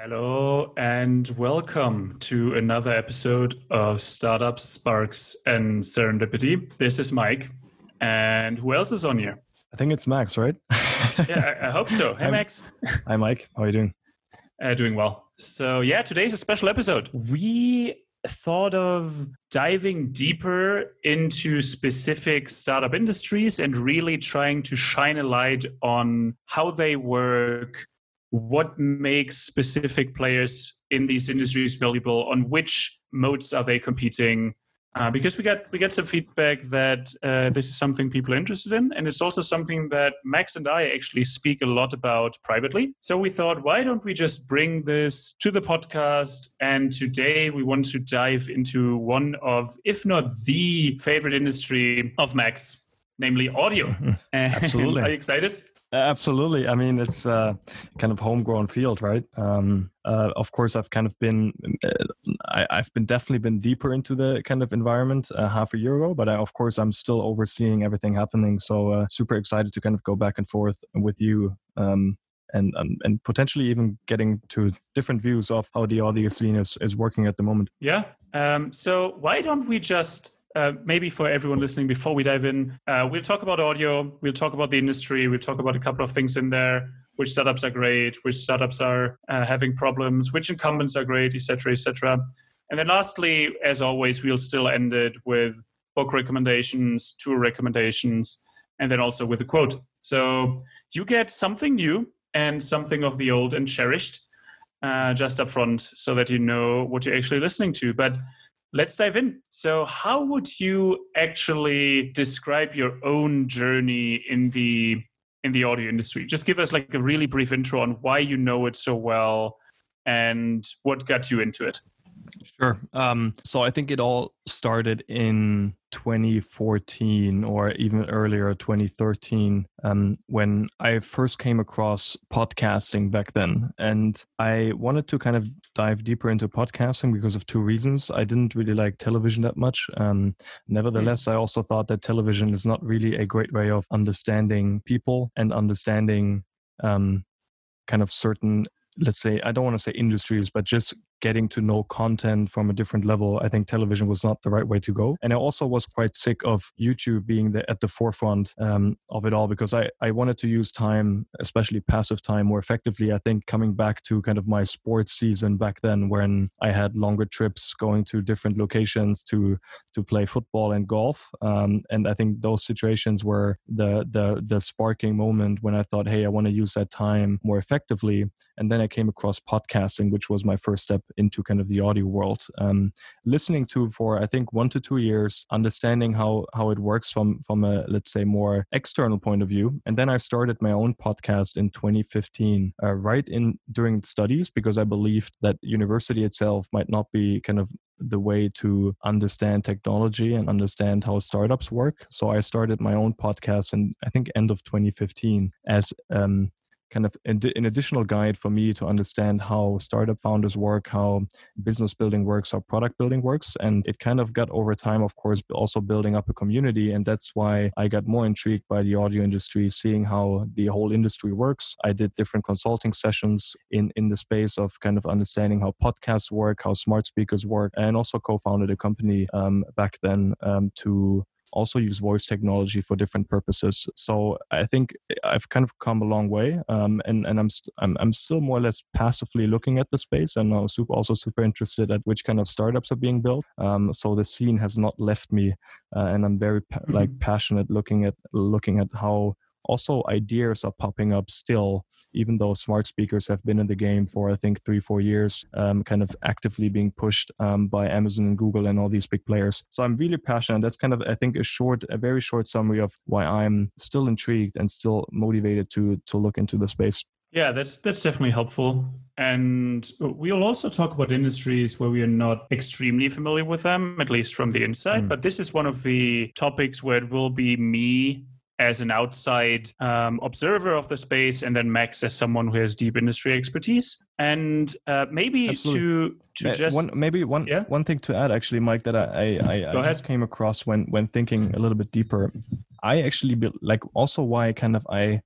Hello and welcome to another episode of Startups, Sparks, and Serendipity. This is Mike. And who else is on here? I think it's Max, right? yeah, I, I, hope so. Hey, Max. Hi, Mike. How are you doing? Uh, doing well. So, yeah, today's a special episode. We thought of diving deeper into specific startup industries and really trying to shine a light on how they work, what makes specific players in these industries valuable on which moats are they competing uh, because we got we get some feedback that uh, this is something people are interested in and it's also something that max and i actually speak a lot about privately so we thought why don't we just bring this to the podcast and today we want to dive into one of if not the favorite industry of max namely audio. Absolutely. Are you excited? Absolutely. I mean, it's a kind of homegrown field, right? Um, uh, of course, I've kind of been, uh, I, have been definitely been deeper into the kind of environment uh, half a year ago, but I, of course, I'm still overseeing everything happening. So uh, super excited to kind of go back and forth with you. Um, and, um, and potentially even getting to different views of how the audio scene is, is working at the moment. Yeah. Um, so why don't we just uh, maybe for everyone listening, before we dive in, uh, we'll talk about audio, we'll talk about the industry, we'll talk about a couple of things in there, which startups are great, which startups are uh, having problems, which incumbents are great, etc., etc. And then lastly, as always, we'll still end it with book recommendations, tour recommendations, and then also with a quote. So you get something new and something of the old and cherished uh, just up front so that you know what you're actually listening to. But Let's dive in. So, how would you actually describe your own journey in the in the audio industry? Just give us like a really brief intro on why you know it so well and what got you into it. Sure. Um, so I think it all started in 2014 or even earlier, 2013, um, when I first came across podcasting back then. And I wanted to kind of dive deeper into podcasting because of two reasons. I didn't really like television that much. Um, nevertheless, mm. I also thought that television is not really a great way of understanding people and understanding um, kind of certain let's say i don't want to say industries but just getting to know content from a different level, I think television was not the right way to go. And I also was quite sick of YouTube being the, at the forefront um, of it all because I, I wanted to use time, especially passive time, more effectively. I think coming back to kind of my sports season back then when I had longer trips going to different locations to to play football and golf. Um, and I think those situations were the the the sparking moment when I thought, hey, I want to use that time more effectively. And then I came across podcasting, which was my first step into kind of the audio world. Um, listening to for I think one to two years, understanding how how it works from from a let's say more external point of view, and then I started my own podcast in 2015, uh, right in during studies because I believed that university itself might not be kind of the way to understand technology and understand how startups work. So I started my own podcast in I think end of 2015 as um, kind of an additional guide for me to understand how startup founders work, how business building works, how product building works. And it kind of got over time, of course, also building up a community. And that's why I got more intrigued by the audio industry, seeing how the whole industry works. I did different consulting sessions in, in the space of kind of understanding how podcasts work, how smart speakers work, and also co founded a company um, back then um, to also use voice technology for different purposes. So I think I've kind of come a long way, um, and and I'm, st- I'm I'm still more or less passively looking at the space, and I'm super, also super interested at which kind of startups are being built. Um, so the scene has not left me, uh, and I'm very pa- like passionate looking at looking at how also ideas are popping up still even though smart speakers have been in the game for i think three four years um, kind of actively being pushed um, by amazon and google and all these big players so i'm really passionate that's kind of i think a short a very short summary of why i'm still intrigued and still motivated to to look into the space yeah, that's that's definitely helpful. And we'll also talk about industries where we are not extremely familiar with them, at least from the inside. Mm. But this is one of the topics where it will be me as an outside um, observer of the space, and then Max as someone who has deep industry expertise. And uh, maybe Absolutely. to to just one, maybe one yeah? one thing to add, actually, Mike, that I I, I just came across when when thinking a little bit deeper. I actually be, like also why kind of I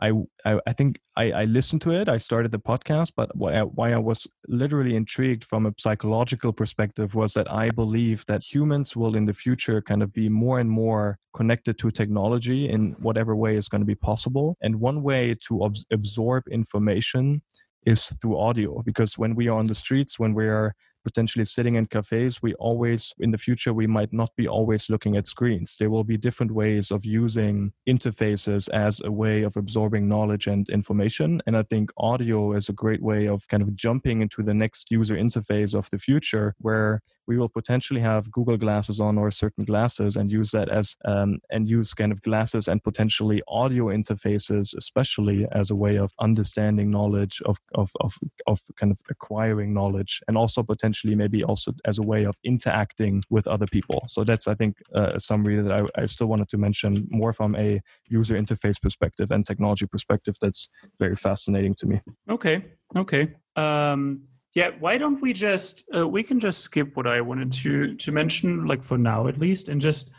I, I, I think I, I listened to it. I started the podcast, but why I, why I was literally intrigued from a psychological perspective was that I believe that humans will in the future kind of be more and more connected to technology in whatever way is going to be possible. And one way to ob- absorb information is through audio because when we are on the streets when we are potentially sitting in cafes, we always, in the future, we might not be always looking at screens. There will be different ways of using interfaces as a way of absorbing knowledge and information. And I think audio is a great way of kind of jumping into the next user interface of the future where we will potentially have Google glasses on or certain glasses and use that as um, and use kind of glasses and potentially audio interfaces, especially as a way of understanding knowledge of of of, of kind of acquiring knowledge and also potentially maybe also as a way of interacting with other people. So that's I think uh, a summary that I, I still wanted to mention more from a user interface perspective and technology perspective. That's very fascinating to me. Okay. Okay. Um, yeah, why don't we just uh, we can just skip what I wanted to to mention, like for now at least, and just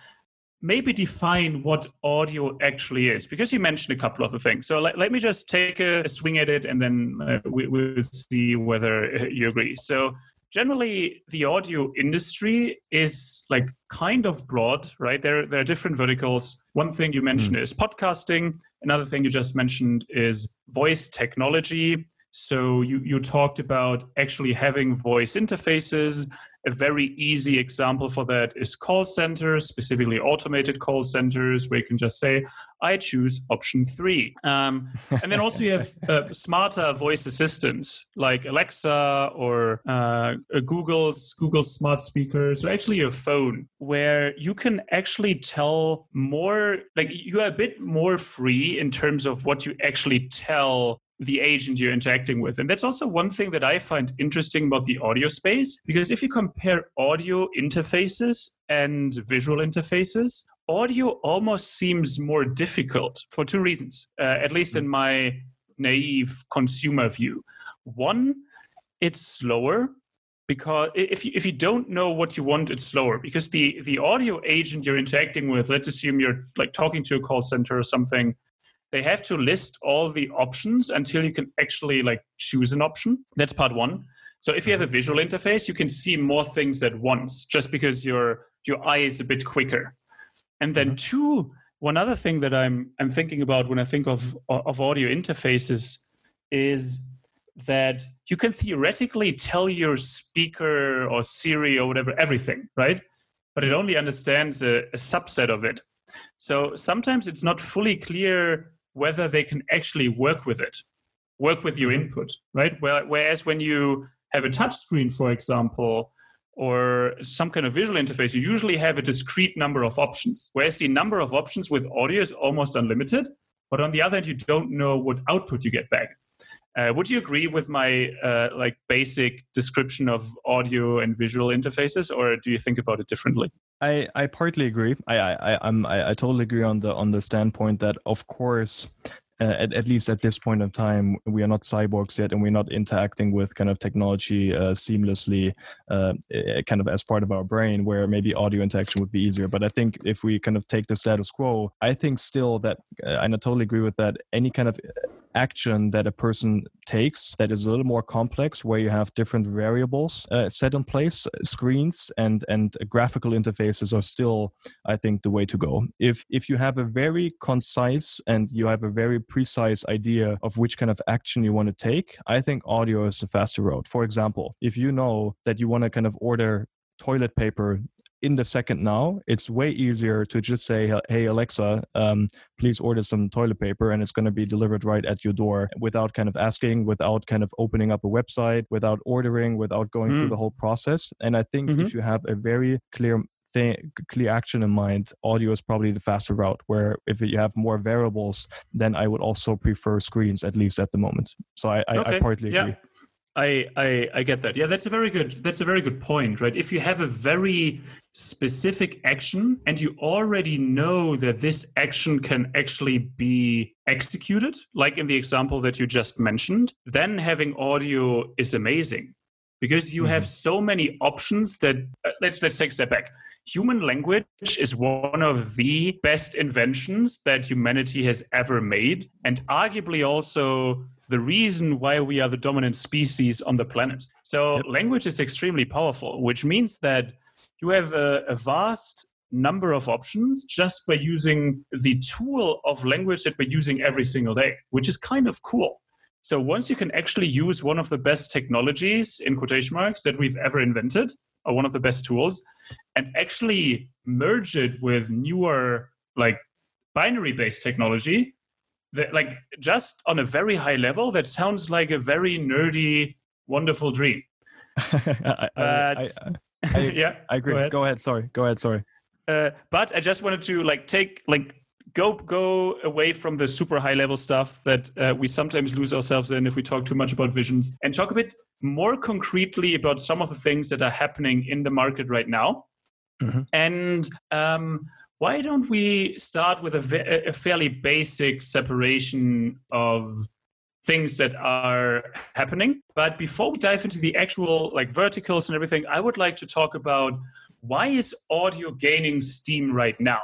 maybe define what audio actually is because you mentioned a couple of the things. So let, let me just take a, a swing at it and then uh, we, will see whether uh, you agree. So generally the audio industry is like kind of broad right? There there are different verticals. One thing you mentioned mm. is podcasting. Another thing you just mentioned is voice technology so you, you talked about actually having voice interfaces. A very easy example for that is call centers, specifically automated call centers, where you can just say, I choose option three. Um, and then also you have uh, smarter voice assistants like Alexa or uh, Google's Google smart speakers, or actually your phone, where you can actually tell more, like you are a bit more free in terms of what you actually tell the agent you're interacting with. And that's also one thing that I find interesting about the audio space, because if you compare audio interfaces and visual interfaces, audio almost seems more difficult for two reasons, uh, at least in my naive consumer view. One, it's slower because if you, if you don't know what you want it's slower because the the audio agent you're interacting with let's assume you're like talking to a call center or something they have to list all the options until you can actually like choose an option. That's part one. So if you have a mm-hmm. visual interface you can see more things at once just because your your eye is a bit quicker. And then mm-hmm. two one other thing that i'm i'm thinking about when i think of of audio interfaces is that you can theoretically tell your speaker or siri or whatever everything right? But it only understands a, a subset of it. So sometimes it's not fully clear whether they can actually work with it, work with your input, right? Whereas when you have a touch screen, for example, or some kind of visual interface, you usually have a discrete number of options. Whereas the number of options with audio is almost unlimited. But on the other hand, you don't know what output you get back. Uh, would you agree with my uh, like basic description of audio and visual interfaces, or do you think about it differently? I, I partly agree. I I I'm, I, I totally agree on the on the standpoint that of course uh, at, at least at this point of time, we are not cyborgs yet, and we're not interacting with kind of technology uh, seamlessly, uh, kind of as part of our brain, where maybe audio interaction would be easier. But I think if we kind of take the status quo, I think still that, uh, and I totally agree with that, any kind of action that a person takes that is a little more complex where you have different variables uh, set in place. Screens and and graphical interfaces are still i think the way to go. If if you have a very concise and you have a very precise idea of which kind of action you want to take i think audio is the faster road. For example if you know that you want to kind of order toilet paper in the second now, it's way easier to just say, "Hey Alexa, um, please order some toilet paper," and it's going to be delivered right at your door without kind of asking, without kind of opening up a website, without ordering, without going mm. through the whole process. And I think mm-hmm. if you have a very clear thing, clear action in mind, audio is probably the faster route. Where if you have more variables, then I would also prefer screens at least at the moment. So I, I, okay. I partly agree. I, I, I get that. Yeah, that's a very good that's a very good point, right? If you have a very specific action and you already know that this action can actually be executed, like in the example that you just mentioned, then having audio is amazing because you mm-hmm. have so many options that uh, let's let's take a step back human language is one of the best inventions that humanity has ever made and arguably also the reason why we are the dominant species on the planet so yep. language is extremely powerful which means that you have a, a vast number of options just by using the tool of language that we're using every single day, which is kind of cool. So once you can actually use one of the best technologies in quotation marks that we've ever invented, or one of the best tools, and actually merge it with newer like binary based technology, that like just on a very high level, that sounds like a very nerdy, wonderful dream. I, I, I, yeah, I agree. Go ahead. go ahead. Sorry. Go ahead. Sorry. Uh, but I just wanted to like take like go go away from the super high level stuff that uh, we sometimes lose ourselves in if we talk too much about visions and talk a bit more concretely about some of the things that are happening in the market right now. Mm-hmm. And um, why don't we start with a, a fairly basic separation of things that are happening. But before we dive into the actual like verticals and everything, I would like to talk about why is audio gaining steam right now?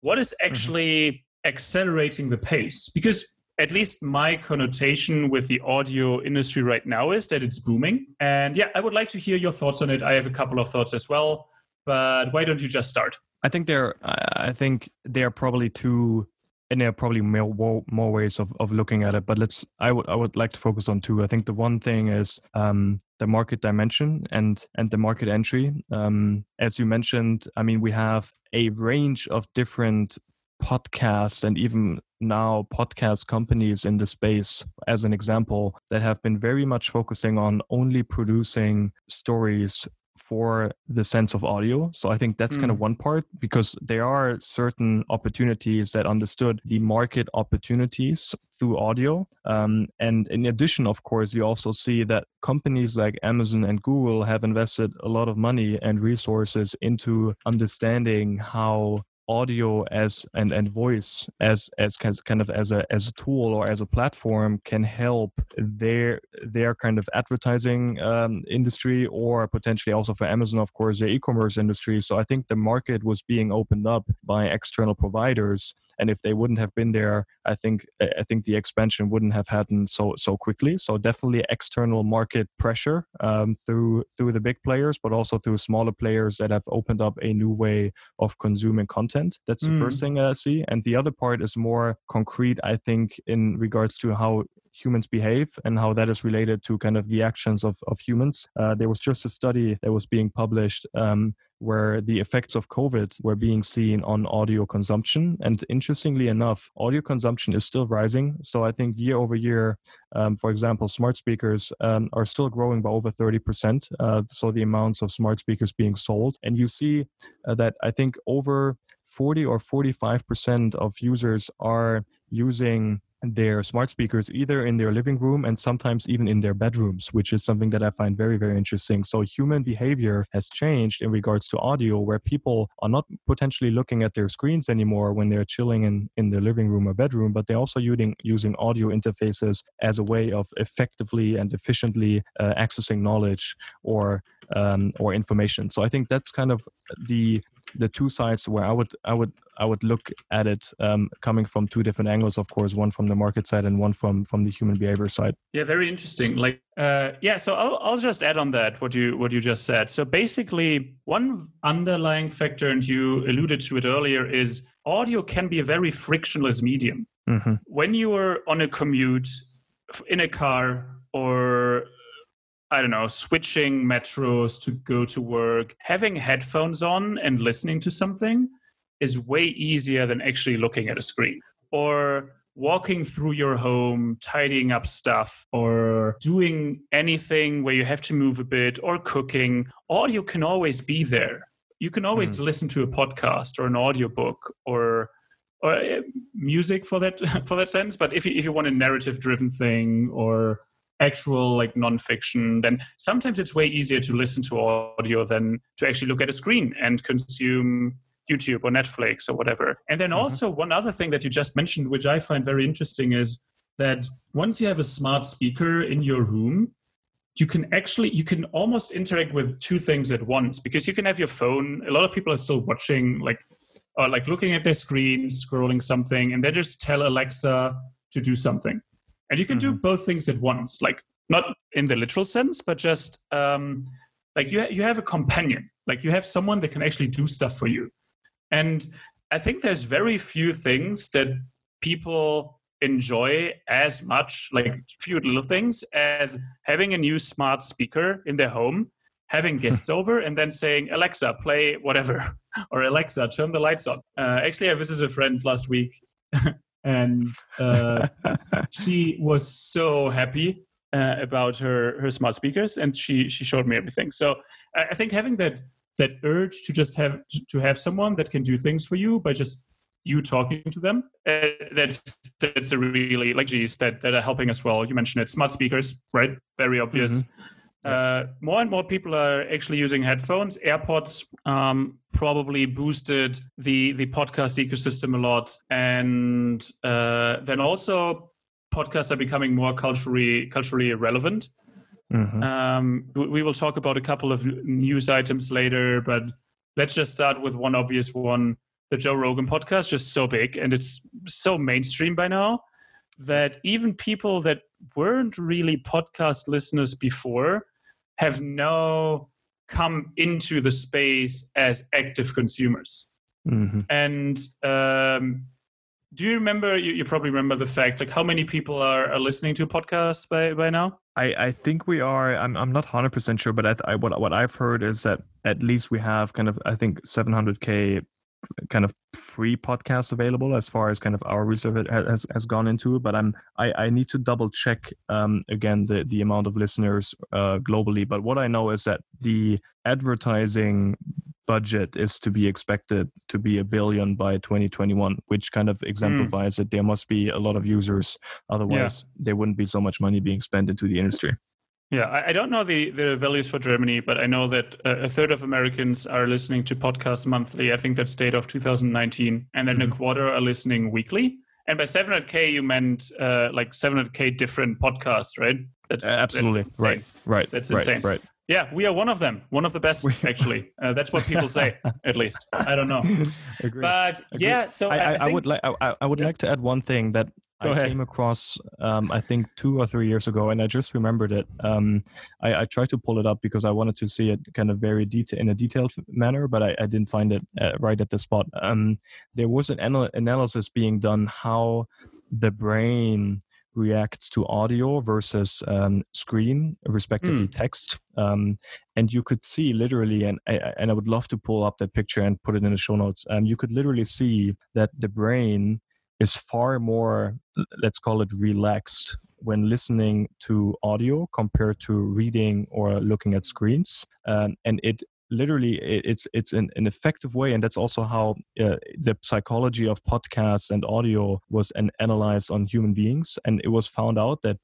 What is mm-hmm. actually mm-hmm. accelerating the pace? Because at least my connotation with the audio industry right now is that it's booming. And yeah, I would like to hear your thoughts on it. I have a couple of thoughts as well, but why don't you just start? I think there, I think there are probably two and there are probably more more ways of, of looking at it but let's i would i would like to focus on two. I think the one thing is um, the market dimension and and the market entry. Um, as you mentioned i mean we have a range of different podcasts and even now podcast companies in the space as an example that have been very much focusing on only producing stories for the sense of audio. So I think that's mm. kind of one part because there are certain opportunities that understood the market opportunities through audio. Um, and in addition, of course, you also see that companies like Amazon and Google have invested a lot of money and resources into understanding how audio as and, and voice as as kind of as a as a tool or as a platform can help their their kind of advertising um, industry or potentially also for Amazon of course their e-commerce industry. So I think the market was being opened up by external providers. And if they wouldn't have been there I think I think the expansion wouldn't have happened so so quickly. So definitely external market pressure um, through through the big players but also through smaller players that have opened up a new way of consuming content content. That's the mm. first thing I see. And the other part is more concrete, I think, in regards to how humans behave and how that is related to kind of the actions of, of humans. Uh, there was just a study that was being published um, where the effects of COVID were being seen on audio consumption. And interestingly enough, audio consumption is still rising. So I think year over year, um, for example, smart speakers um, are still growing by over 30%. Uh, so the amounts of smart speakers being sold. And you see uh, that I think over 40 or 45% of users are using their smart speakers either in their living room and sometimes even in their bedrooms, which is something that I find very, very interesting. So, human behavior has changed in regards to audio, where people are not potentially looking at their screens anymore when they're chilling in, in their living room or bedroom, but they're also using, using audio interfaces as a way of effectively and efficiently uh, accessing knowledge or um, or information. So I think that's kind of the the two sides where I would I would I would look at it um, coming from two different angles, of course, one from the market side and one from from the human behavior side. Yeah, very interesting. Like, uh, yeah, so I'll I'll just add on that what you what you just said. So basically, one underlying factor, and you alluded to it earlier, is audio can be a very frictionless medium. Mm-hmm. When you are on a commute in a car or I don't know, switching metros to go to work, having headphones on and listening to something is way easier than actually looking at a screen. Or walking through your home, tidying up stuff, or doing anything where you have to move a bit, or cooking, audio can always be there. You can always mm. listen to a podcast or an audiobook or or uh, music for that for that sense. But if you if you want a narrative driven thing or actual like nonfiction, then sometimes it's way easier to listen to audio than to actually look at a screen and consume YouTube or Netflix or whatever. And then mm-hmm. also one other thing that you just mentioned, which I find very interesting, is that once you have a smart speaker in your room, you can actually you can almost interact with two things at once because you can have your phone a lot of people are still watching like or like looking at their screen scrolling something and they just tell alexa to do something and you can mm-hmm. do both things at once like not in the literal sense but just um like you, ha- you have a companion like you have someone that can actually do stuff for you and i think there's very few things that people enjoy as much, like few little things, as having a new smart speaker in their home, having guests over, and then saying, Alexa, play whatever, or Alexa, turn the lights on. Uh, actually, I visited a friend last week, and uh, she was so happy. Uh, about her her smart speakers, and she she showed me everything. So I, I think having that that urge to just have to have someone that can do things for you by just you talking to them. Uh, that's that's a really like geez that that are helping as well. You mentioned it, smart speakers, right? Very obvious. Mm-hmm. Uh, more and more people are actually using headphones. AirPods um, probably boosted the the podcast ecosystem a lot, and uh, then also podcasts are becoming more culturally culturally relevant. Mm-hmm. Um, we will talk about a couple of news items later, but let's just start with one obvious one the Joe Rogan podcast just so big and it's so mainstream by now that even people that weren't really podcast listeners before have now come into the space as active consumers. Mm-hmm. And um, do you remember? You, you, probably remember the fact, like how many people are, are listening to podcasts by, by now? I, I think we are. I'm, I'm not hundred percent sure, but I, I, what what I've heard is that at least we have kind of I think 700k kind of free podcasts available as far as kind of our research has, has gone into but i'm i, I need to double check um, again the, the amount of listeners uh, globally but what i know is that the advertising budget is to be expected to be a billion by 2021 which kind of exemplifies mm. that there must be a lot of users otherwise yeah. there wouldn't be so much money being spent into the industry yeah, I don't know the, the values for Germany, but I know that a third of Americans are listening to podcasts monthly. I think that's data of 2019. And then mm-hmm. a quarter are listening weekly. And by 700K, you meant uh, like 700K different podcasts, right? That's uh, absolutely that's right. Right. That's insane. Right. Yeah, we are one of them. One of the best, actually. Uh, that's what people say, at least. I don't know. Agree. But Agree. yeah, so I, I, I, think, I would like I, I would yeah. like to add one thing that Go I ahead. came across, um, I think, two or three years ago, and I just remembered it. Um, I, I, tried to pull it up because I wanted to see it kind of very detail in a detailed manner, but I, I didn't find it uh, right at the spot. Um, there was an anal- analysis being done how the brain reacts to audio versus um, screen, respectively mm. text. Um, and you could see literally, and I, and I would love to pull up that picture and put it in the show notes. Um, you could literally see that the brain is far more, let's call it relaxed when listening to audio compared to reading or looking at screens. Um, and it literally it's it's an, an effective way and that's also how uh, the psychology of podcasts and audio was an, analyzed on human beings and it was found out that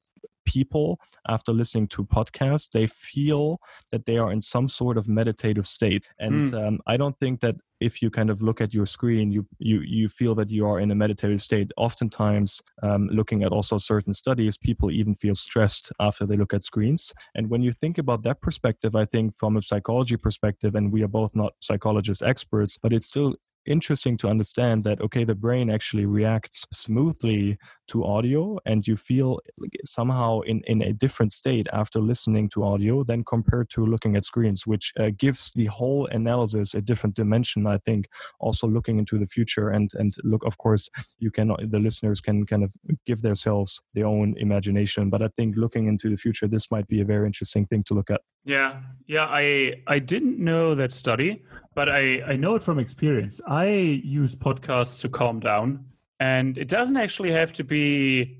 people after listening to podcasts they feel that they are in some sort of meditative state. And mm. um, i don't think that if you kind of look at your screen you you you feel that you are in a meditative state. Oftentimes um, looking at also certain studies people even feel stressed after they look at screens. And when you think about that perspective i think from a psychology perspective and we are both not psychologist experts but it's still interesting to understand that okay the brain actually reacts smoothly to audio and you feel somehow in, in a different state after listening to audio than compared to looking at screens which uh, gives the whole analysis a different dimension i think also looking into the future. And and look of course you can the listeners can kind of give themselves their own imagination but i think looking into the future this might be a very interesting thing to look at. Yeah. Yeah i i didn't know that study but I, I know it from experience. I use podcasts to calm down, and it doesn't actually have to be.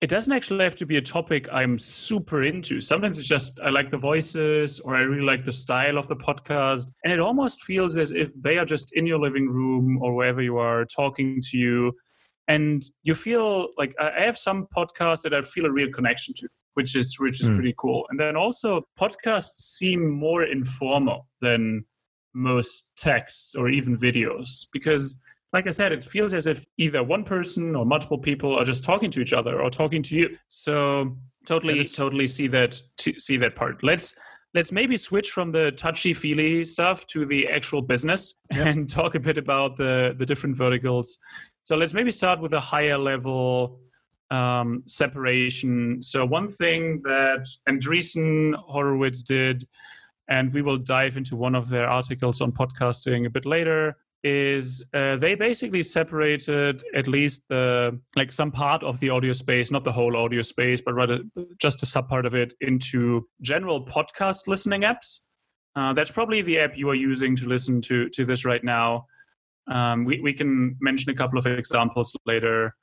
It doesn't actually have to be a topic I'm super into. Sometimes it's just I like the voices or I really like the style of the podcast. And it almost feels as if they are just in your living room or wherever you are talking to you. And you feel like I have some podcasts that I feel a real connection to which is which is mm. pretty cool. And then also podcasts seem more informal than most texts or even videos because like i said it feels as if either one person or multiple people are just talking to each other or talking to you so totally, is- totally see that. See that part. Let's let's maybe switch from the touchy feely stuff to the actual business Yep. and talk a bit about the the different verticals. So let's maybe start with a higher level um, separation. So one thing that Andreessen Horowitz did, and we will dive into one of their articles on podcasting a bit later, is uh, they basically separated at least the like some part of the audio space, not the whole audio space, but rather just a sub part of it into general podcast listening apps. Uh, that's probably the app you are using to listen to to this right now. Um, we we can mention a couple of examples later.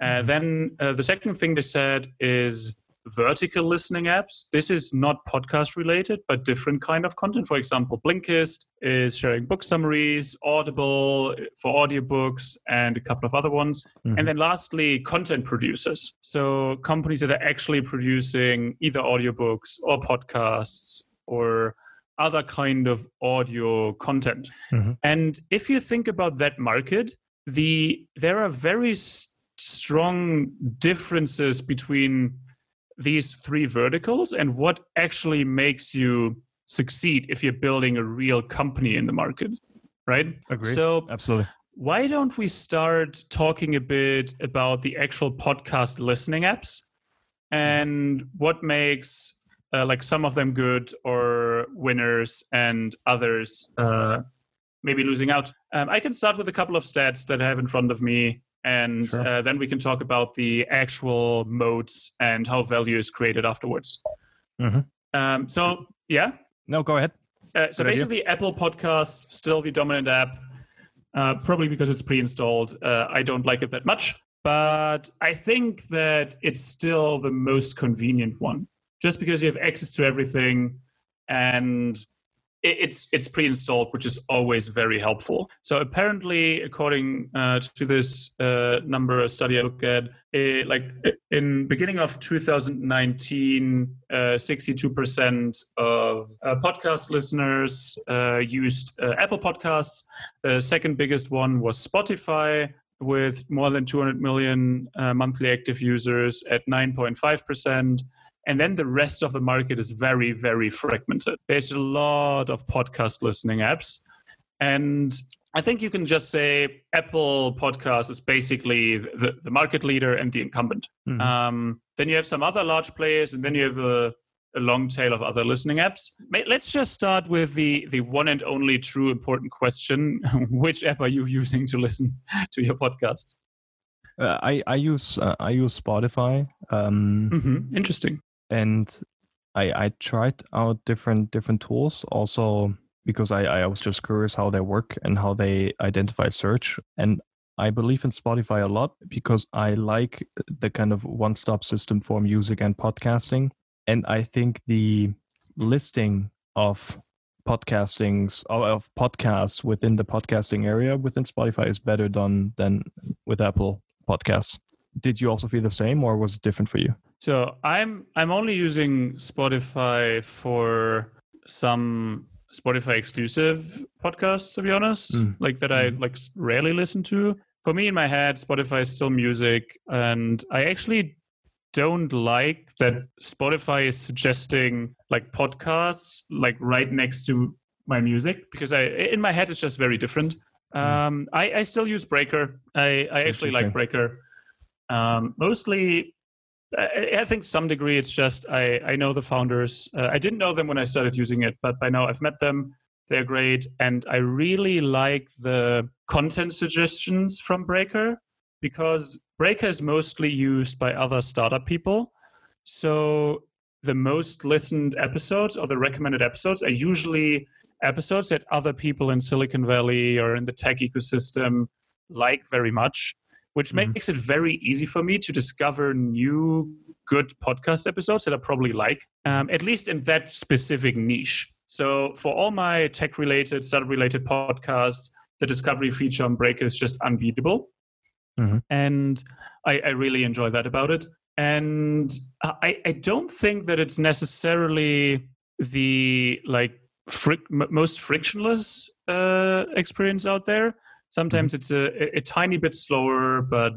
Uh, then uh, the second thing they said is vertical listening apps. This is not podcast related, but different kind of content. For example, Blinkist is sharing book summaries, Audible for audiobooks, and a couple of other ones. Mhm. And then lastly, content producers. So companies that are actually producing either audiobooks or podcasts or other kind of audio content. Mhm. And if you think about that market, the there are very s- strong differences between these three verticals and what actually makes you succeed if you're building a real company in the market, right? Agreed. So Absolutely. why don't we start talking a bit about the actual podcast listening apps and what makes uh, like some of them good or winners and others uh, maybe losing out um, i can start with a couple of stats that i have in front of me and Sure. uh, then we can talk about the actual moats and how value is created afterwards Mhm. um, so yeah No, go ahead. uh, so Good idea. basically, Apple Podcasts still the dominant app, uh, probably because it's pre-installed. Uh, I don't like it that much, but I think that it's still the most convenient one, just because you have access to everything, and it's it's pre-installed, which is always very helpful. So apparently, according uh, to this uh, number study I looked at, eh, like in beginning of 2019, uh, 62% of uh, podcast listeners uh, used uh, Apple Podcasts. The second biggest one was Spotify with more than 200 million uh, monthly active users at 9.5%. And then the rest of the market is very, very fragmented. There's a lot of podcast listening apps. And I think you can just say Apple Podcast is basically the, the market leader and the incumbent. Mhm. Um, then you have some other large players, and then you have a, a long tail of other listening apps. Let's just start with the, the one and only true important question Which app are you using to listen to your podcasts? Uh, I I use uh, I use Spotify. Um, hmm Interesting. And I I tried out different different tools also because I I was just curious how they work and how they identify search and I believe in Spotify a lot because I like the kind of one stop system for music and podcasting and I think the listing of podcastings of- of podcasts within the podcasting area within Spotify is better done than with Apple Podcasts. Did you also feel the same or was it different for you? So I'm I'm only using Spotify for some Spotify exclusive podcasts, to be honest, Mm. like that I like rarely listen to. For me, in my head, Spotify is still music, and I actually don't like that Spotify is suggesting like podcasts like right next to my music because I in my head it's just very different. Um, I, I still use Breaker. I, I actually like Breaker. Um, mostly I, I think some degree it's just I, I know the founders. Uh, I didn't know them when I started using it, but by now I've met them. They're great, and I really like the content suggestions from Breaker because Breaker is mostly used by other startup people. So the most listened episodes or the recommended episodes are usually episodes that other people in Silicon Valley or in the tech ecosystem like very much which Mhm. makes it very easy for me to discover new good podcast episodes that I probably like, um, at least in that specific niche. So for all my tech related, startup related podcasts, the discovery feature on Breaker is just unbeatable. Mhm. And I, I really enjoy that about it. And I, I don't think that it's necessarily the like fric- m- most frictionless uh, experience out there. Sometimes it's a, a, a tiny bit slower, but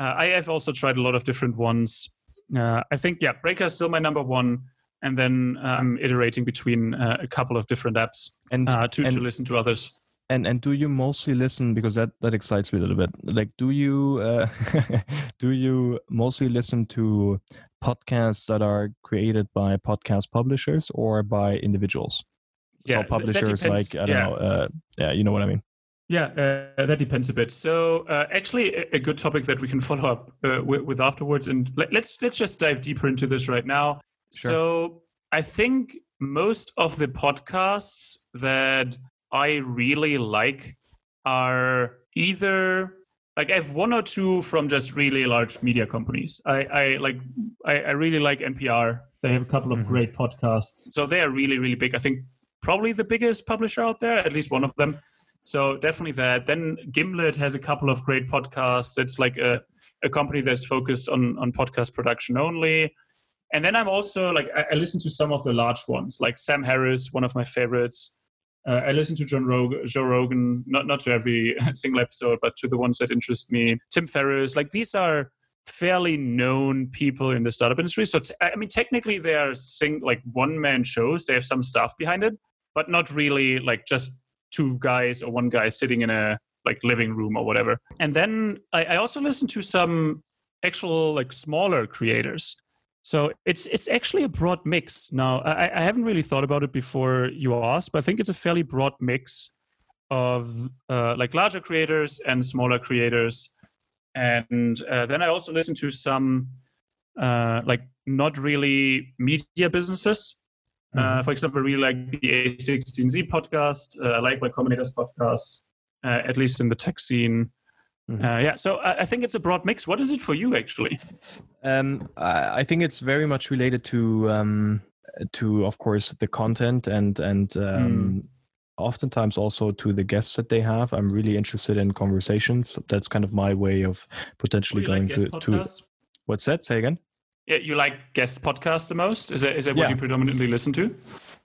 uh, I have also tried a lot of different ones. uh, I think yeah, Breaker is still my number one, and then uh, I'm iterating between uh, a couple of different apps and, uh, to, and, to listen to others. And and do you mostly listen because that that excites me a little bit? Like, do you uh, do you mostly listen to podcasts that are created by podcast publishers or by individuals? Yeah, so publishers like I don't yeah. know, uh, yeah, you know what I mean. Yeah, uh, that depends a bit. So, uh, actually, a, a, good topic that we can follow up uh, with, with, afterwards, and let, let's let's just dive deeper into this right now. Sure. So, I think most of the podcasts that I really like are either like I have one or two from just really large media companies. I, I like I, I really like NPR. They have a couple of mm-hmm. great podcasts. So they are really, really big. I think probably the biggest publisher out there, at least one of them. So definitely that. Then Gimlet has a couple of great podcasts. It's like a, a company that's focused on on podcast production only. And then I'm also like I, I listen to some of the large ones, like Sam Harris, one of my favorites. Uh, I listen to John Rog- Joe Rogan, not not to every single episode, but to the ones that interest me. Tim Ferriss, like these are fairly known people in the startup industry. So t- I mean, technically they are sing like one man shows. They have some stuff behind it, but not really like just two guys or one guy sitting in a like living room or whatever. And then I, I also listen to some actual like smaller creators. So it's it's actually a broad mix. Now I, I haven't really thought about it before you asked, but I think it's a fairly broad mix of uh, like larger creators and smaller creators. And uh, then I also listen to some uh, like not really media businesses. Uh, mm-hmm. for example, I really like the A16Z podcast. Uh, I like Y Combinator's podcast, uh, at least in the tech scene. Mm-hmm. Uh, yeah, so I, I, think it's a broad mix. What is it for you, actually? Um, I think it's very much related to, um, to of course, the content and and um, mm. oftentimes also to the guests that they have. I'm really interested in conversations. That's kind of my way of potentially going like to to. What's that? Say again. Yeah, you like guest podcasts the most? Is that is that what yeah. you predominantly listen to?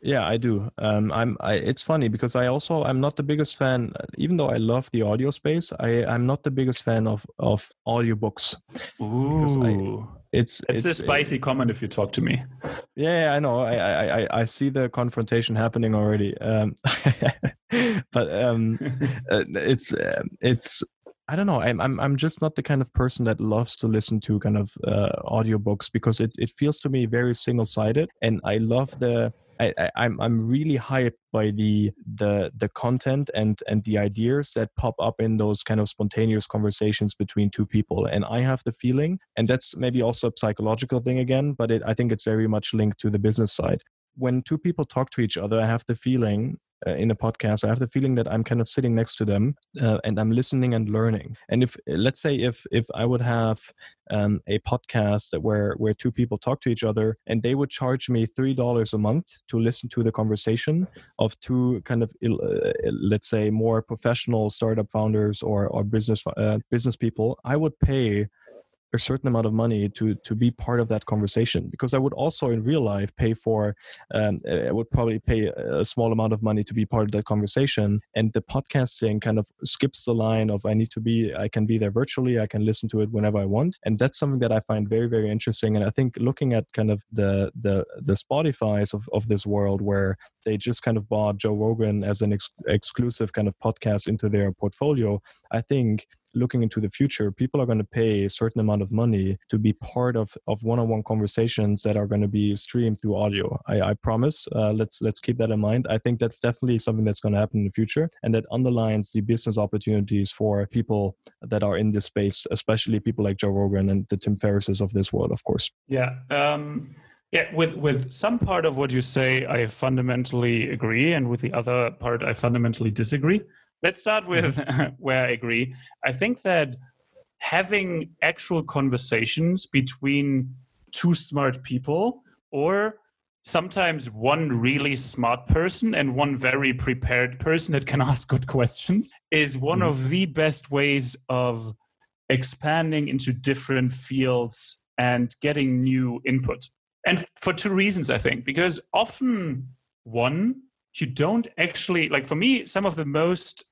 Yeah, I do. Um, I'm. I, it's funny because I also I'm not the biggest fan, even though I love the audio space. I I'm not the biggest fan of of audiobooks. Ooh, I, it's it's, it's a spicy uh, comment if you talk to me. Yeah, I know. I I I see the confrontation happening already. Um, but um, uh, it's uh, it's I don't know. I'm I'm I'm just not the kind of person that loves to listen to kind of uh, audiobooks because it, it feels to me very single sided, and I love the I, I, I'm I'm really hyped by the the the content and and the ideas that pop up in those kind of spontaneous conversations between two people. And I have the feeling, and that's maybe also a psychological thing again, but it, I think it's very much linked to the business side when two people talk to each other, I have the feeling uh, in a podcast, I have the feeling that I'm kind of sitting next to them uh, and I'm listening and learning. And if let's say if if I would have um, a podcast where where two people talk to each other and they would charge me three dollars a month to listen to the conversation of two kind of uh, let's say more professional startup founders or or business uh, business people, I would pay a certain amount of money to to be part of that conversation because I would also in real life pay for um, I would probably pay a small amount of money to be part of that conversation. And the podcasting kind of skips the line of I need to be I can be there virtually I can listen to it whenever I want. And that's something that I find very very interesting. And I think looking at kind of the the the Spotify's of, of this world where they just kind of bought Joe Rogan as an ex- exclusive kind of podcast into their portfolio I think looking into the future, people are going to pay a certain amount of money to be part of, of one-on-one conversations that are going to be streamed through audio. I, I promise. Uh, let's let's keep that in mind. I think that's definitely something that's going to happen in the future, and that underlines the business opportunities for people that are in this space, especially people like Joe Rogan and the Tim Ferrisses of this world, of course. Yeah. Um... Yeah, with with some part of what you say, I fundamentally agree, and with the other part, I fundamentally disagree. Let's start with mm-hmm. where I agree. I think that having actual conversations between two smart people or sometimes one really smart person and one very prepared person that can ask good questions is one mm. of the best ways of expanding into different fields and getting new input. And for two reasons, I think, because often, one, you don't actually, like for me, some of the most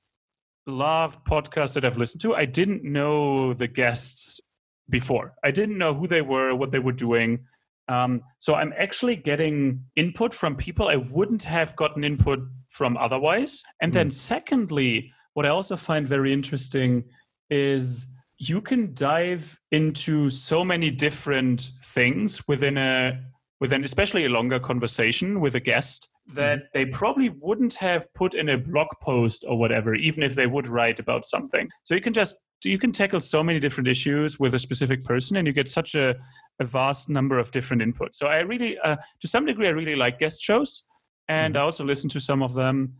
loved podcasts that I've listened to, I didn't know the guests before. I didn't know who they were, what they were doing. Um, so I'm actually getting input from people I wouldn't have gotten input from otherwise. And then, secondly, what I also find very interesting is you can dive into so many different things within a within especially a longer conversation with a guest that they probably wouldn't have put in a blog post or whatever even if they would write about something so you can just you can tackle so many different issues with a specific person and you get such a, a vast number of different inputs so i really uh, to some degree i really like guest shows and i also listen to some of them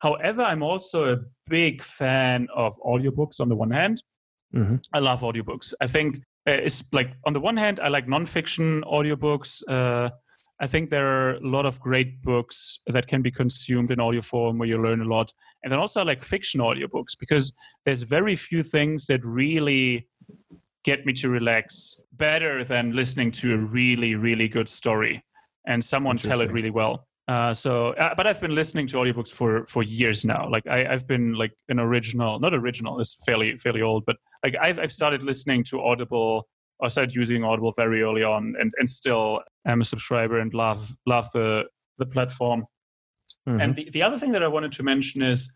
however i'm also a big fan of audiobooks on the one hand Mhm. I love audiobooks. I think uh, it's like on the one hand, I like nonfiction audiobooks. Uh, I think there are a lot of great books that can be consumed in audio form where you learn a lot. And then also like fiction audiobooks because there's very few things that really get me to relax better than listening to a really, really good story and someone tell it really well. Uh, so, uh, but I've been listening to audiobooks for for years now. Like I, I've been like an original, not original. It's fairly fairly old, but like I've I've started listening to Audible. I started using Audible very early on, and and still am a subscriber and love love the the platform. Mhm. And the, the other thing that I wanted to mention is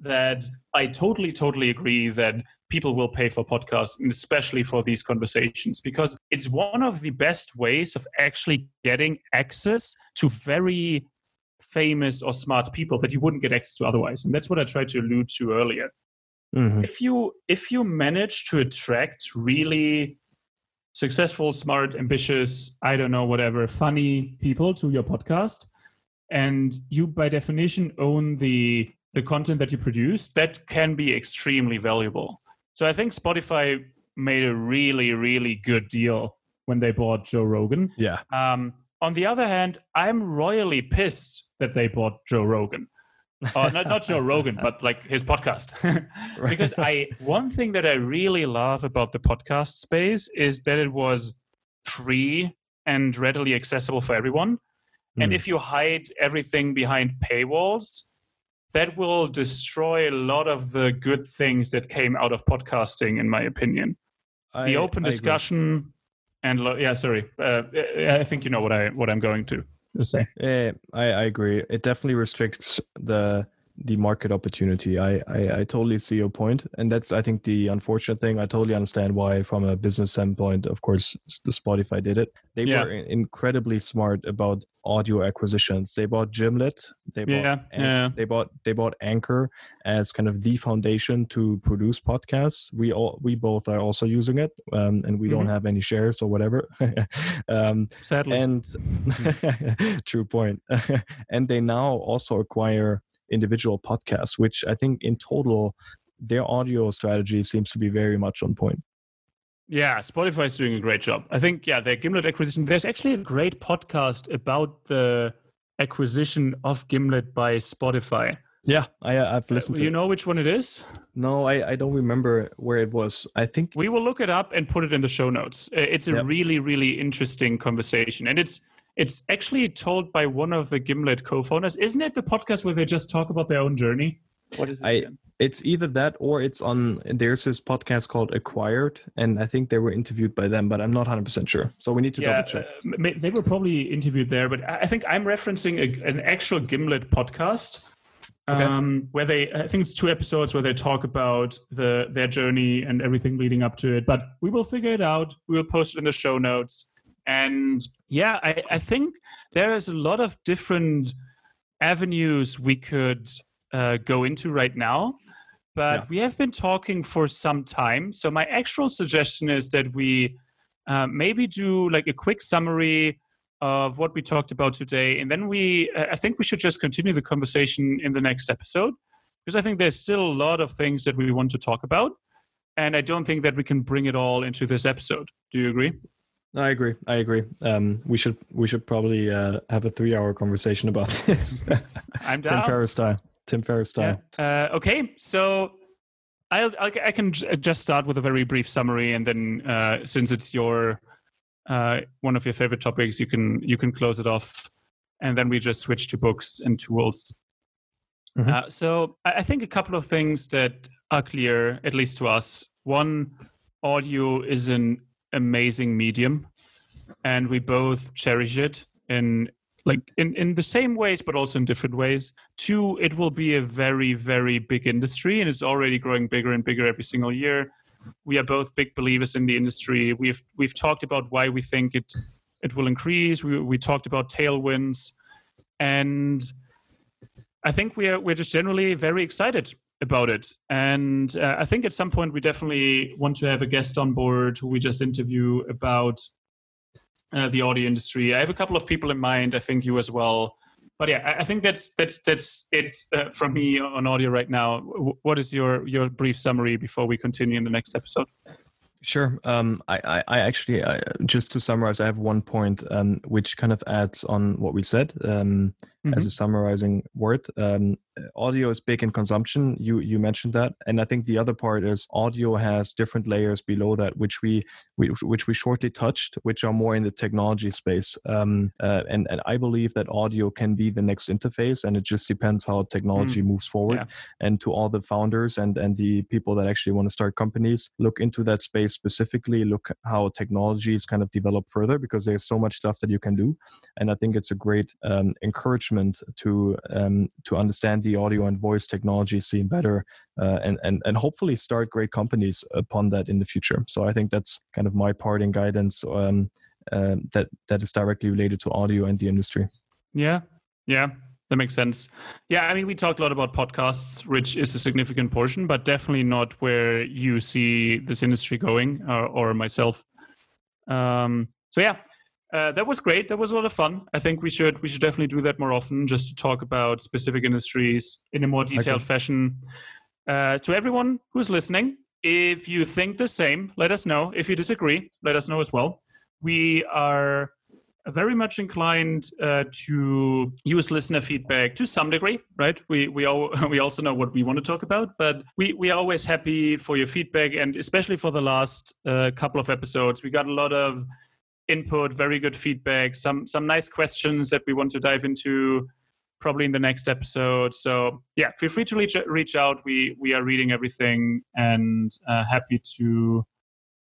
that I totally, totally agree that people will pay for podcasts, and especially for these conversations, because it's one of the best ways of actually getting access to very famous or smart people that you wouldn't get access to otherwise. And that's what I tried to allude to earlier Mhm. if you if you manage to attract really successful smart ambitious i don't know whatever funny people to your podcast and you by definition own the the content that you produce that can be extremely valuable so i think spotify made a really really good deal when they bought joe rogan Yeah. um, on the other hand, I'm royally pissed that they bought Joe Rogan. Uh, not, not Joe Rogan, but like his podcast. because I one thing that I really love about the podcast space is that it was free and readily accessible for everyone. And Mm. if you hide everything behind paywalls, that will destroy a lot of the good things that came out of podcasting, in my opinion the open I agree. discussion and lo- yeah sorry uh, i think you know what i what i'm going to say Yeah, I, I agree. It definitely restricts the the market opportunity. I, I I totally see your point, and that's I think the unfortunate thing. I totally understand why, from a business standpoint, of course, the Spotify did it. They Yeah. were incredibly smart about audio acquisitions. They bought Gimlet. They bought Yeah, An- yeah. They bought they bought Anchor as kind of the foundation to produce podcasts. We all we both are also using it, um, and we don't Mhm. have any shares or whatever. um, sadly and true point. point and they now also acquire individual podcasts which i think in total their audio strategy seems to be very much on point yeah spotify is doing a great job i think yeah their gimlet acquisition there's actually a great podcast about the acquisition of gimlet by spotify yeah i i've listened to it. you it. know which one it is no i i don't remember where it was i think we will look it up and put it in the show notes Uh, it's a Yep. really really interesting conversation and it's it's actually told by one of the gimlet co-founders isn't it the podcast where they just talk about their own journey what is it I- again? it's either that or it's on there's this podcast called acquired and i think they were interviewed by them but i'm not 100% sure so we need to double check uh, they were probably interviewed there, but I I think I'm referencing a, an actual Gimlet podcast. Okay. Um, where they, I think it's two episodes where they talk about the their journey and everything leading up to it. But we will figure it out. We will post it in the show notes. And yeah, I, I think there is a lot of different avenues we could uh, go into right now. But Yeah. we have been talking for some time. So my actual suggestion is that we uh, maybe do like a quick summary of what we talked about today and then we uh, i think we should just continue the conversation in the next episode because i think there's still a lot of things that we want to talk about and i don't think that we can bring it all into this episode do you agree I agree. I agree. Um, we should we should probably uh, have a three hour conversation about this. i'm Tim Ferriss style. Tim Ferriss style. Yeah. Uh, okay, so I'll, I'll I can j- just start with a very brief summary, and then uh, since it's your uh, one of your favorite topics, you can you can close it off, and then we just switch to books and tools. Mhm. Uh, so I, I think a couple of things that are clear, at least to us. One, audio is an amazing medium, and we both cherish it in like in, in the same ways but also in different ways. Two it will be a very very big industry and it's already growing bigger and bigger every single year. We are both big believers in the industry. We've we've talked about why we think it it will increase. We, we talked about tailwinds and i think we are we're just generally very excited about it and uh, i think at some point we definitely want to have a guest on board who we just interview about uh, the audio industry. I have a couple of people in mind. I think you as well. But yeah, I think that's that's that's it uh, from me on audio right now. What is your your brief summary before we continue in the next episode? Sure. Um, I, I, actually, I, just to summarize, I have one point um, which kind of adds on what we said um, mm-hmm. as a summarizing word. Um, audio is big in consumption. You you mentioned that, and I think the other part is audio has different layers below that, which we, we which we shortly touched, which are more in the technology space. Um, uh, and and I believe that audio can be the next interface, and it just depends how technology mm. moves forward. Yeah. And to all the founders and and the people that actually want to start companies, look into that space specifically look how technology is kind of developed further because there's so much stuff that you can do and i think it's a great um, encouragement to um, to understand the audio and voice technology scene better uh, and, and and hopefully start great companies upon that in the future so i think that's kind of my parting guidance um, uh, that that is directly related to audio and the industry yeah yeah that makes sense. Yeah, I mean, we talked a lot about podcasts, which is a significant portion, but definitely not where you see this industry going, or, or myself. Um, so yeah, uh, that was great. That was a lot of fun. I think we should we should definitely do that more often, just to talk about specific industries in a more detailed okay. fashion. Uh, to everyone who's listening, if you think the same, let us know. If you disagree, let us know as well. We are very much inclined uh, to use listener feedback to some degree, right? We we all we also know what we want to talk about, but we we are always happy for your feedback, and especially for the last uh, couple of episodes, we got a lot of input, very good feedback, some some nice questions that we want to dive into probably in the next episode. So yeah, feel free to reach reach out. We we are reading everything and uh, happy to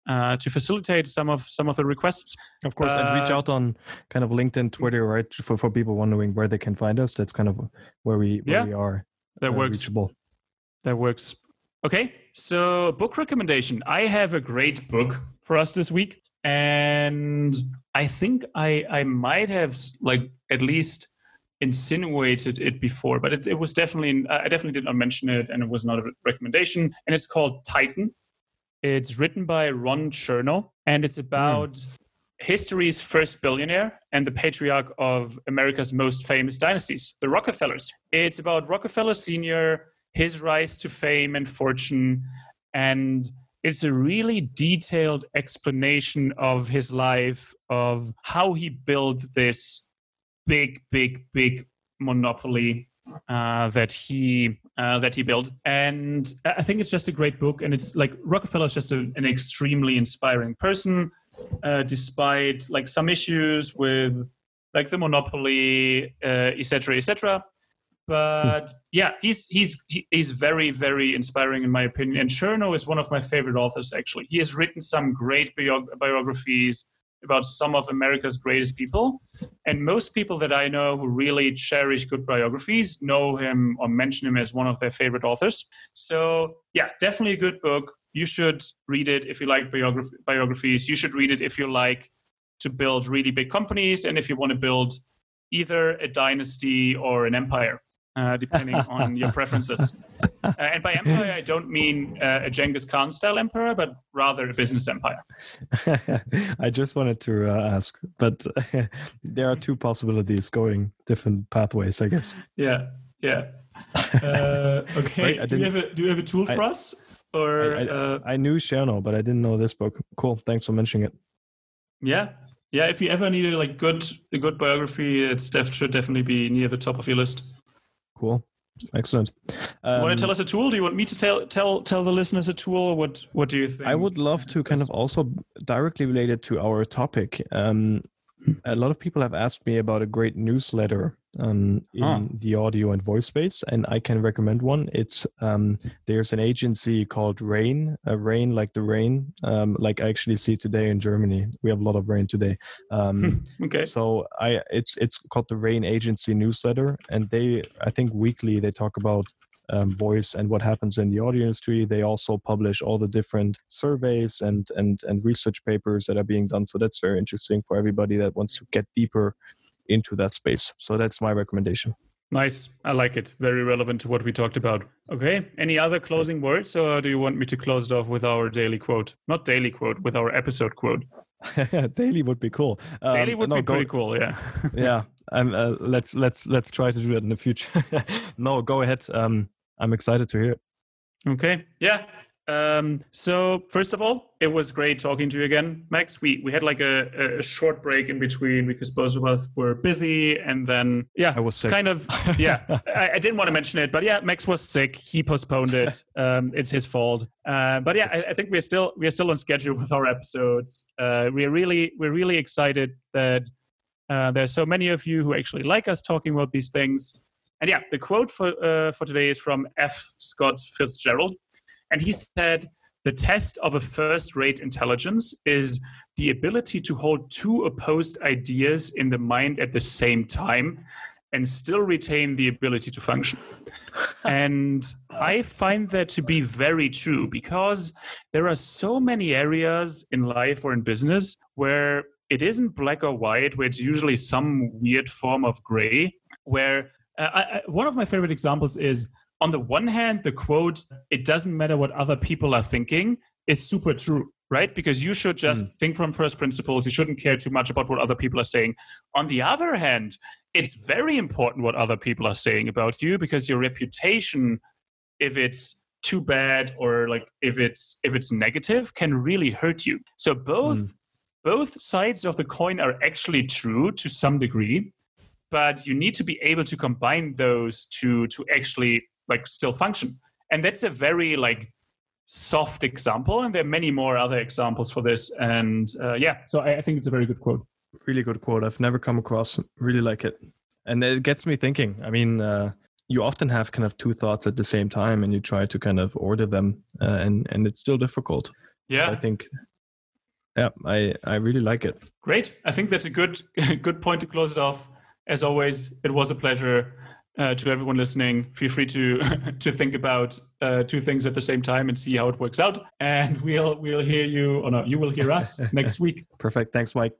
uh, to facilitate some of some of the requests. Of course, uh, and reach uh, out on kind of LinkedIn, Twitter, right? For for people wondering where they can find us. That's kind of where we where yeah, we are. That uh, works. Reachable. That works. Okay, so book recommendation. I have a great book for us this week, and I think I I might have like at least insinuated it before, but it, it was definitely I definitely did not mention it, and it was not a recommendation. And it's called Titan it's written by Ron Chernow, and it's about mm. history's first billionaire and the patriarch of America's most famous dynasties, the Rockefellers. It's about Rockefeller Sr., his rise to fame and fortune, and it's a really detailed explanation of his life, of how he built this big, big, big monopoly uh, that he uh, that he built, and I think it's just a great book. And it's like Rockefeller is just a, an extremely inspiring person, uh, despite like some issues with like the monopoly, etc., uh, etc. But yeah, he's he's he's very very inspiring in my opinion. And Chernow is one of my favorite authors. Actually, he has written some great biographies about some of America's greatest people. And most people that I know who really cherish good biographies know him or mention him as one of their favorite authors. So, yeah, definitely a good book. You should read it if you like biograph- biographies. You should read it if you like to build really big companies and if you want to build either a dynasty or an empire uh, depending on your preferences. Uh, and by empire, I don't mean uh, a Genghis Khan style empire, but rather a business empire. I just wanted to uh, ask, but there are two possibilities going different pathways, I guess. Yeah, yeah. Uh, okay. Wait, do, you have a, do you have a tool for I, us? Or I, I, uh, I knew Chernow, but I didn't know this book. Cool. Thanks for mentioning it. Yeah, yeah. If you ever need a like good a good biography, it def- should definitely be near the top of your list. Cool. Excellent. Um, want to tell us a tool? Do you want me to tell tell tell the listeners a tool? What What do you think? I would love to kind of also directly related to our topic. Um, a lot of people have asked me about a great newsletter um, in Oh. the audio and voice space, and I can recommend one. It's um, there's an agency called Rain, uh, Rain like the rain, um, like I actually see today in Germany. We have a lot of rain today. Um, okay. so I it's it's called the Rain Agency newsletter, and they I think weekly they talk about um, voice and what happens in the audio industry. They also publish all the different surveys and and and research papers that are being done. So that's very interesting for everybody that wants to get deeper into that space. So that's my recommendation. Nice. I like it. Very relevant to what we talked about. Okay. Any other closing words, or do you want me to close it off with our daily quote? Not daily quote, with our episode quote. Daily would be cool. Um, daily would no, be go- pretty cool. Yeah. yeah um, uh, let's let's let's try to do that in the future no go ahead um, i'm excited to hear it Okay. Yeah. Um, so first of all, it was great talking to you again, Max. We we had like a, a short break in between because both of us were busy, and then yeah, i was sick kind of yeah. I, I didn't want to mention it, but yeah, Max was sick. He postponed it. Um, it's his fault. Uh, but yeah, I, I think we're still we're still on schedule with our episodes. Uh, we're really we're really excited that uh, there's so many of you who actually like us talking about these things. And yeah, the quote for uh, for today is from F. Scott Fitzgerald, and he said, "The test of a first-rate intelligence is the ability to hold two opposed ideas in the mind at the same time, and still retain the ability to function." and I find that to be very true because there are so many areas in life or in business where it isn't black or white, where it's usually some weird form of gray. Where uh, I, I, one of my favorite examples is on the one hand, the quote, it doesn't matter what other people are thinking, is super true, right? Because you should just think from first principles. You shouldn't care too much about what other people are saying. On the other hand, it's very important what other people are saying about you because your reputation, if it's too bad or like if it's if it's negative, can really hurt you. So both Mm. both sides of the coin are actually true to some degree, but you need to be able to combine those to to actually like still function. And that's a very like soft example, and there are many more other examples for this. And uh, yeah, so I, I think it's a very good quote. really good quote i've never come across really like it and it gets me thinking i mean uh, you often have kind of two thoughts at the same time and you try to kind of order them uh, and and it's still difficult Yeah, i think yeah i i really like it Great. I think that's a good good point to close it off. As always, it was a pleasure. Uh, to everyone listening, feel free to to think about uh, two things at the same time and see how it works out. And we'll we'll hear you, or no, you will hear us next week. perfect thanks mike